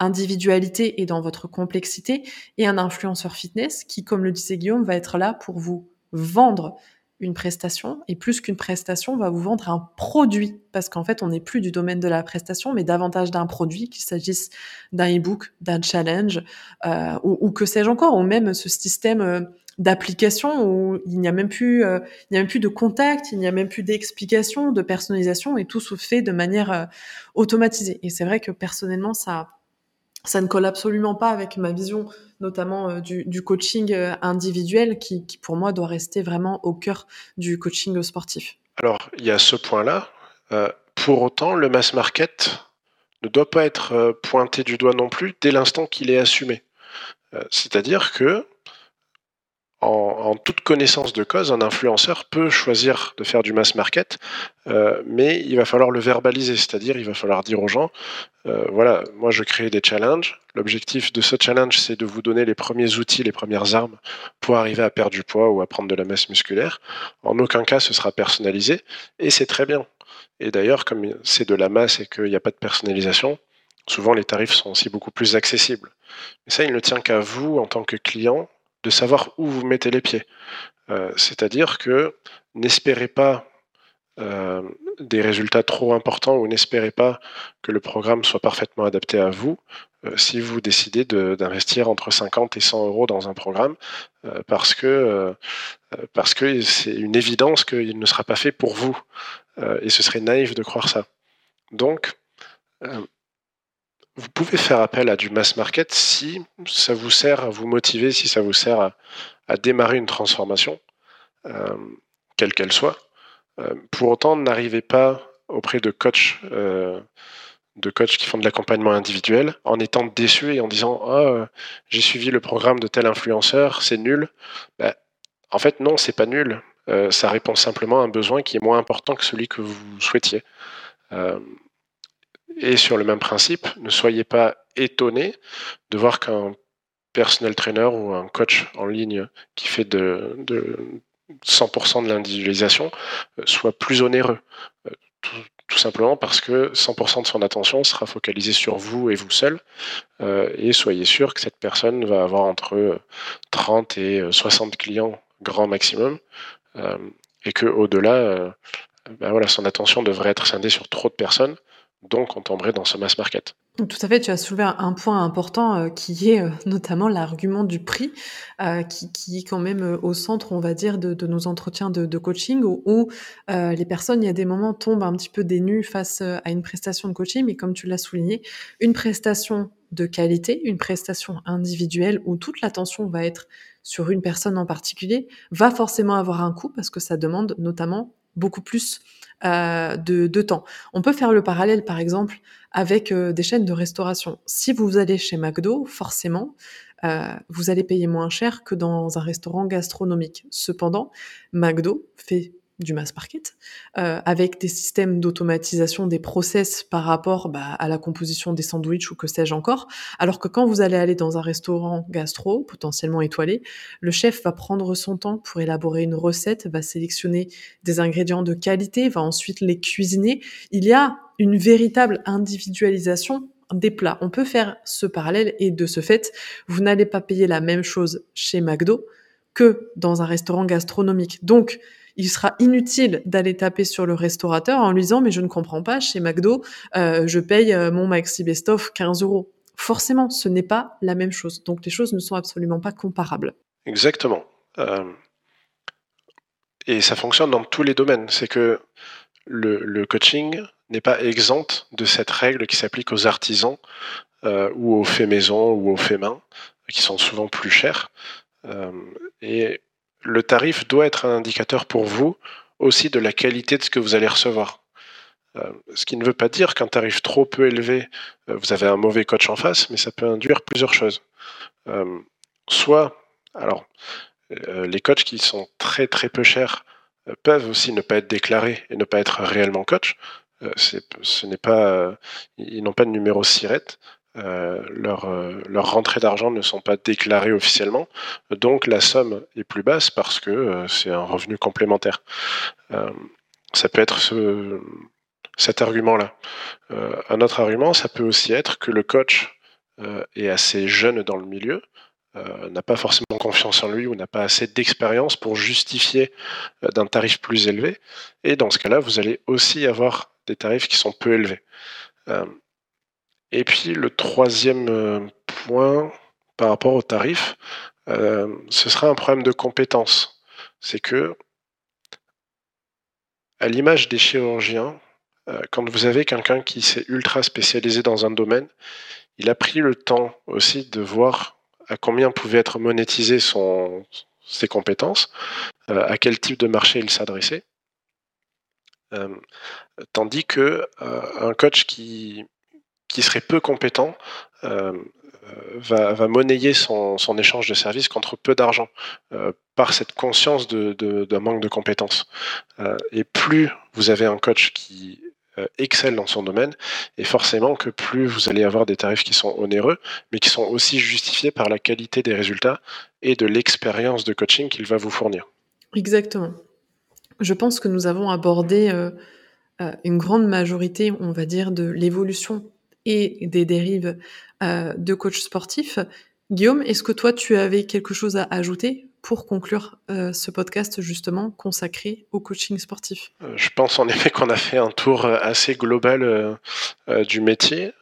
Speaker 2: individualité et dans votre complexité, et un influenceur fitness qui, comme le disait Guillaume, va être là pour vous vendre une prestation, et plus qu'une prestation, va vous vendre un produit, parce qu'en fait, on n'est plus du domaine de la prestation, mais davantage d'un produit, qu'il s'agisse d'un e-book, d'un challenge, euh, ou, que sais-je encore, ou même ce système euh, d'application où il n'y a même plus, euh, il n'y a même plus de contact, il n'y a même plus d'explication, de personnalisation, et tout se fait de manière automatisée. Et c'est vrai que personnellement, ça ça ne colle absolument pas avec ma vision, notamment euh, du, coaching euh, individuel, qui, pour moi doit rester vraiment au cœur du coaching sportif.
Speaker 3: Alors, il y a ce point-là. Euh, pour autant, le mass market ne doit pas être pointé du doigt non plus dès l'instant qu'il est assumé. C'est-à-dire que en, toute connaissance de cause, un influenceur peut choisir de faire du mass market, euh, mais il va falloir le verbaliser, c'est-à-dire il va falloir dire aux gens, euh, voilà, moi je crée des challenges, l'objectif de ce challenge c'est de vous donner les premiers outils, les premières armes pour arriver à perdre du poids ou à prendre de la masse musculaire. En aucun cas ce sera personnalisé, et c'est très bien. Et d'ailleurs, comme c'est de la masse et qu'il n'y a pas de personnalisation, souvent les tarifs sont aussi beaucoup plus accessibles. Mais ça, il ne tient qu'à vous en tant que client de savoir où vous mettez les pieds. Euh, c'est-à-dire que n'espérez pas euh, des résultats trop importants ou n'espérez pas que le programme soit parfaitement adapté à vous euh, si vous décidez d'investir entre 50 et 100 euros dans un programme parce que parce que c'est une évidence qu'il ne sera pas fait pour vous et ce serait naïf de croire ça. Donc vous pouvez faire appel à du mass market si ça vous sert à vous motiver, si ça vous sert à, démarrer une transformation, euh, quelle qu'elle soit. Euh, pour autant, n'arrivez pas auprès de coachs, euh, de coachs qui font de l'accompagnement individuel en étant déçu et en disant oh, j'ai suivi le programme de tel influenceur, c'est nul. Ben, en fait, non, c'est pas nul. ça répond simplement à un besoin qui est moins important que celui que vous souhaitiez. Et sur le même principe, ne soyez pas étonnés de voir qu'un personnel trainer ou un coach en ligne qui fait de, 100% de l'individualisation euh, soit plus onéreux. Euh, tout, simplement parce que 100% de son attention sera focalisée sur vous et vous seul. Euh, et soyez sûr que cette personne va avoir entre 30 et 60 clients grand maximum. et qu'au-delà, ben voilà, son attention devrait être scindée sur trop de personnes donc on tomberait dans ce mass market.
Speaker 2: Tout à fait, tu as soulevé un point important euh, qui est euh, notamment l'argument du prix, euh, qui, est quand même au centre, on va dire, de, nos entretiens de, coaching, où, les personnes, il y a des moments, tombent un petit peu dénues face à une prestation de coaching, mais comme tu l'as souligné, une prestation de qualité, une prestation individuelle où toute l'attention va être sur une personne en particulier, va forcément avoir un coût parce que ça demande notamment beaucoup plus euh, de, temps. On peut faire le parallèle, par exemple, avec euh, des chaînes de restauration. Si vous allez chez McDo, forcément, euh, vous allez payer moins cher que dans un restaurant gastronomique. Cependant, McDo fait du mass market, euh, avec des systèmes d'automatisation des process par rapport bah, à la composition des sandwichs ou que sais-je encore. Alors que quand vous allez aller dans un restaurant gastro, potentiellement étoilé, le chef va prendre son temps pour élaborer une recette, va sélectionner des ingrédients de qualité, va ensuite les cuisiner. Il y a une véritable individualisation des plats. On peut faire ce parallèle et de ce fait, vous n'allez pas payer la même chose chez McDo que dans un restaurant gastronomique. Donc, il sera inutile d'aller taper sur le restaurateur en lui disant mais je ne comprends pas, chez McDo, euh, je paye euh, mon Maxi Best of 15 euros. Forcément, ce n'est pas la même chose. Donc les choses ne sont absolument pas comparables.
Speaker 3: Exactement. Euh, et ça fonctionne dans tous les domaines. C'est que le, coaching n'est pas exempt de cette règle qui s'applique aux artisans ou aux faits maison ou aux faits main, qui sont souvent plus chers. et le tarif doit être un indicateur pour vous aussi de la qualité de ce que vous allez recevoir. Euh, ce qui ne veut pas dire qu'un tarif trop peu élevé, euh, vous avez un mauvais coach en face, mais ça peut induire plusieurs choses. Euh, soit, alors, les coachs qui sont très très peu chers peuvent aussi ne pas être déclarés et ne pas être réellement coach. ce n'est pas, ils n'ont pas de numéro SIRET, euh, leurs leur rentrées d'argent ne sont pas déclarées officiellement, donc la somme est plus basse parce que euh, c'est un revenu complémentaire. Euh, ça peut être ce, cet argument-là. un autre argument, ça peut aussi être que le coach est assez jeune dans le milieu, n'a pas forcément confiance en lui ou n'a pas assez d'expérience pour justifier d'un tarif plus élevé. Et dans ce cas-là, vous allez aussi avoir des tarifs qui sont peu élevés. Et puis le troisième euh, point par rapport au tarif, euh, ce sera un problème de compétence. C'est que, à l'image des chirurgiens, euh, quand vous avez quelqu'un qui s'est ultra spécialisé dans un domaine, il a pris le temps aussi de voir à combien pouvaient être monétisées son, ses compétences, à quel type de marché il s'adressait. tandis que un coach qui qui serait peu compétent euh, va, va, monnayer son, son, échange de services contre peu d'argent euh, par cette conscience d'un de, de, manque de compétences. Euh, et plus vous avez un coach qui euh, excelle dans son domaine, et forcément que plus vous allez avoir des tarifs qui sont onéreux, mais qui sont aussi justifiés par la qualité des résultats et de l'expérience de coaching qu'il va vous fournir.
Speaker 2: Exactement. Je pense que nous avons abordé euh, une grande majorité, on va dire, de l'évolution et des dérives euh, de coach sportif. Guillaume, est-ce que toi, tu avais quelque chose à ajouter pour conclure euh, ce podcast justement consacré au coaching sportif?
Speaker 3: Euh, Je pense en effet qu'on a fait un tour assez global du métier.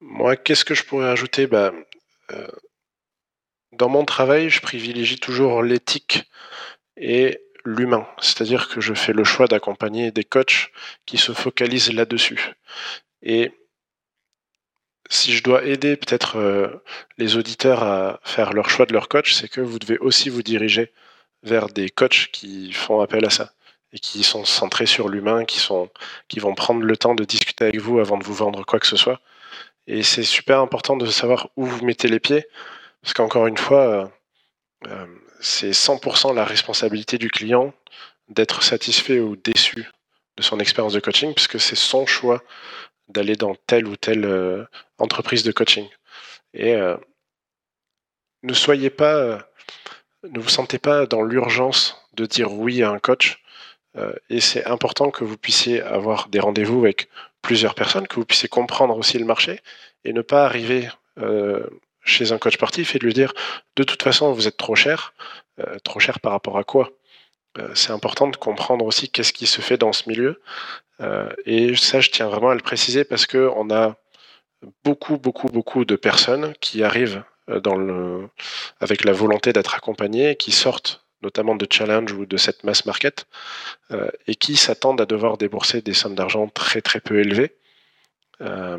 Speaker 3: moi, qu'est-ce que je pourrais ajouter? Bah, Dans mon travail, je privilégie toujours l'éthique et l'humain. C'est-à-dire que je fais le choix d'accompagner des coachs qui se focalisent là-dessus. Et si je dois aider peut-être euh, les auditeurs à faire leur choix de leur coach, c'est que vous devez aussi vous diriger vers des coachs qui font appel à ça et qui sont centrés sur l'humain, qui sont qui vont prendre le temps de discuter avec vous avant de vous vendre quoi que ce soit. Et c'est super important de savoir où vous mettez les pieds, parce qu'encore une fois, euh, euh, c'est 100% la responsabilité du client d'être satisfait ou déçu de son expérience de coaching, puisque c'est son choix d'aller dans telle ou telle euh, entreprise de coaching. Et euh, ne soyez pas, euh, ne vous sentez pas dans l'urgence de dire oui à un coach. et c'est important que vous puissiez avoir des rendez-vous avec plusieurs personnes, que vous puissiez comprendre aussi le marché et ne pas arriver chez un coach sportif et lui dire de toute façon vous êtes trop cher, trop cher par rapport à quoi? C'est important de comprendre aussi qu'est-ce qui se fait dans ce milieu euh, et ça, je tiens vraiment à le préciser parce que on a beaucoup, beaucoup, beaucoup de personnes qui arrivent euh, avec la volonté d'être accompagnées, qui sortent notamment de challenge ou de cette mass market, euh, et qui s'attendent à devoir débourser des sommes d'argent très très peu élevées, euh,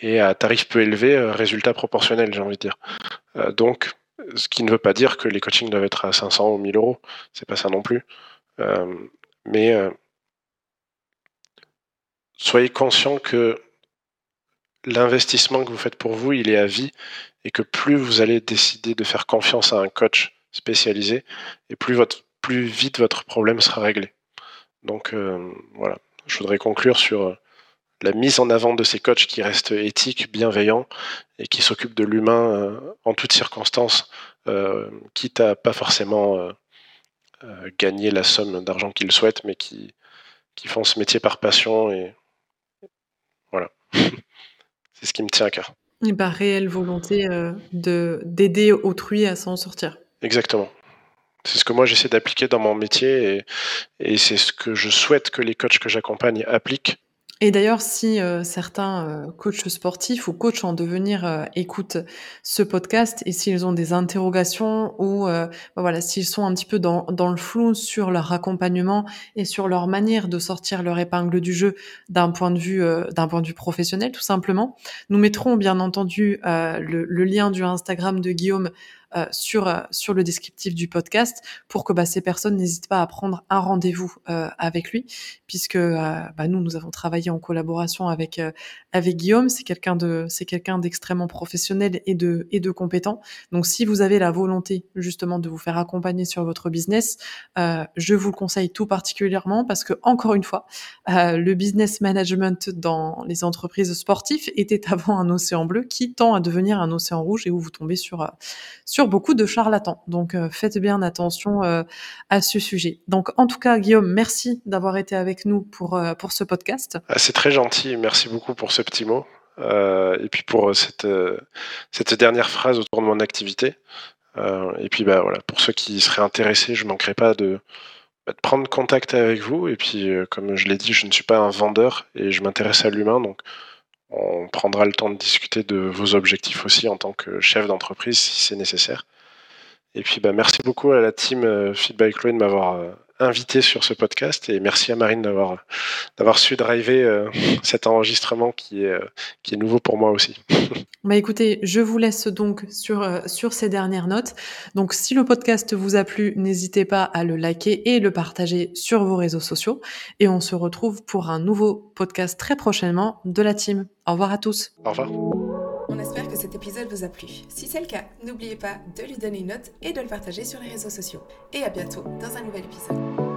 Speaker 3: et à tarif peu élevé, résultat proportionnel, j'ai envie de dire. Euh, donc, ce qui ne veut pas dire que les coachings doivent être à 500 ou 1000 euros, c'est pas ça non plus. mais soyez conscient que l'investissement que vous faites pour vous, il est à vie et que plus vous allez décider de faire confiance à un coach spécialisé et plus, vite votre problème sera réglé. Donc euh, voilà, je voudrais conclure sur euh, la mise en avant de ces coachs qui restent éthiques, bienveillants et qui s'occupent de l'humain euh, en toutes circonstances, quitte à pas forcément gagner la somme d'argent qu'ils souhaitent, mais qui, qui font ce métier par passion et voilà. c'est ce qui me tient à cœur.
Speaker 2: Et par réelle volonté euh, de d'aider autrui à s'en sortir.
Speaker 3: Exactement. C'est ce que moi j'essaie d'appliquer dans mon métier et, et c'est ce que je souhaite que les coachs que j'accompagne appliquent
Speaker 2: et d'ailleurs, si euh, certains euh, coachs sportifs ou coachs en devenir euh, écoutent ce podcast et s'ils ont des interrogations ou bah voilà, s'ils sont un petit peu dans, dans le flou sur leur accompagnement et sur leur manière de sortir leur épingle du jeu d'un point de vue d'un point de vue professionnel, tout simplement, nous mettrons bien entendu le, le, lien du Instagram de Guillaume euh, sur euh, sur le descriptif du podcast pour que bah, ces personnes n'hésitent pas à prendre un rendez-vous euh, avec lui, puisque bah, nous nous avons travaillé en collaboration avec avec Guillaume. C'est quelqu'un de c'est quelqu'un d'extrêmement professionnel et de et de compétent. Donc si vous avez la volonté justement de vous faire accompagner sur votre business, je vous le conseille tout particulièrement parce que encore une fois, le business management dans les entreprises sportives était avant un océan bleu qui tend à devenir un océan rouge et où vous tombez sur sur beaucoup de charlatans. Donc euh, faites bien attention euh, à ce sujet. Donc en tout cas, Guillaume, merci d'avoir été avec nous pour, euh, pour ce podcast.
Speaker 3: Ah, c'est très gentil. Merci beaucoup pour ce petit mot. et puis pour cette, cette dernière phrase autour de mon activité. et puis bah, voilà, pour ceux qui seraient intéressés, je ne manquerai pas de, bah, de prendre contact avec vous. Et puis, comme je l'ai dit, je ne suis pas un vendeur et je m'intéresse à l'humain. Donc, on prendra le temps de discuter de vos objectifs aussi en tant que chef d'entreprise si c'est nécessaire. Et puis bah, merci beaucoup à la team euh, Feedback Chloé de m'avoir euh, invité sur ce podcast et merci à Marine d'avoir d'avoir su driver euh, cet enregistrement qui est qui est nouveau pour moi aussi.
Speaker 2: Bah écoutez, je vous laisse donc sur sur ces dernières notes. Donc si le podcast vous a plu, n'hésitez pas à le liker et le partager sur vos réseaux sociaux et on se retrouve pour un nouveau podcast très prochainement de la team. Au revoir à tous.
Speaker 3: Au revoir.
Speaker 1: J'espère que cet épisode vous a plu. Si c'est le cas, n'oubliez pas de lui donner une note et de le partager sur les réseaux sociaux. Et à bientôt dans un nouvel épisode.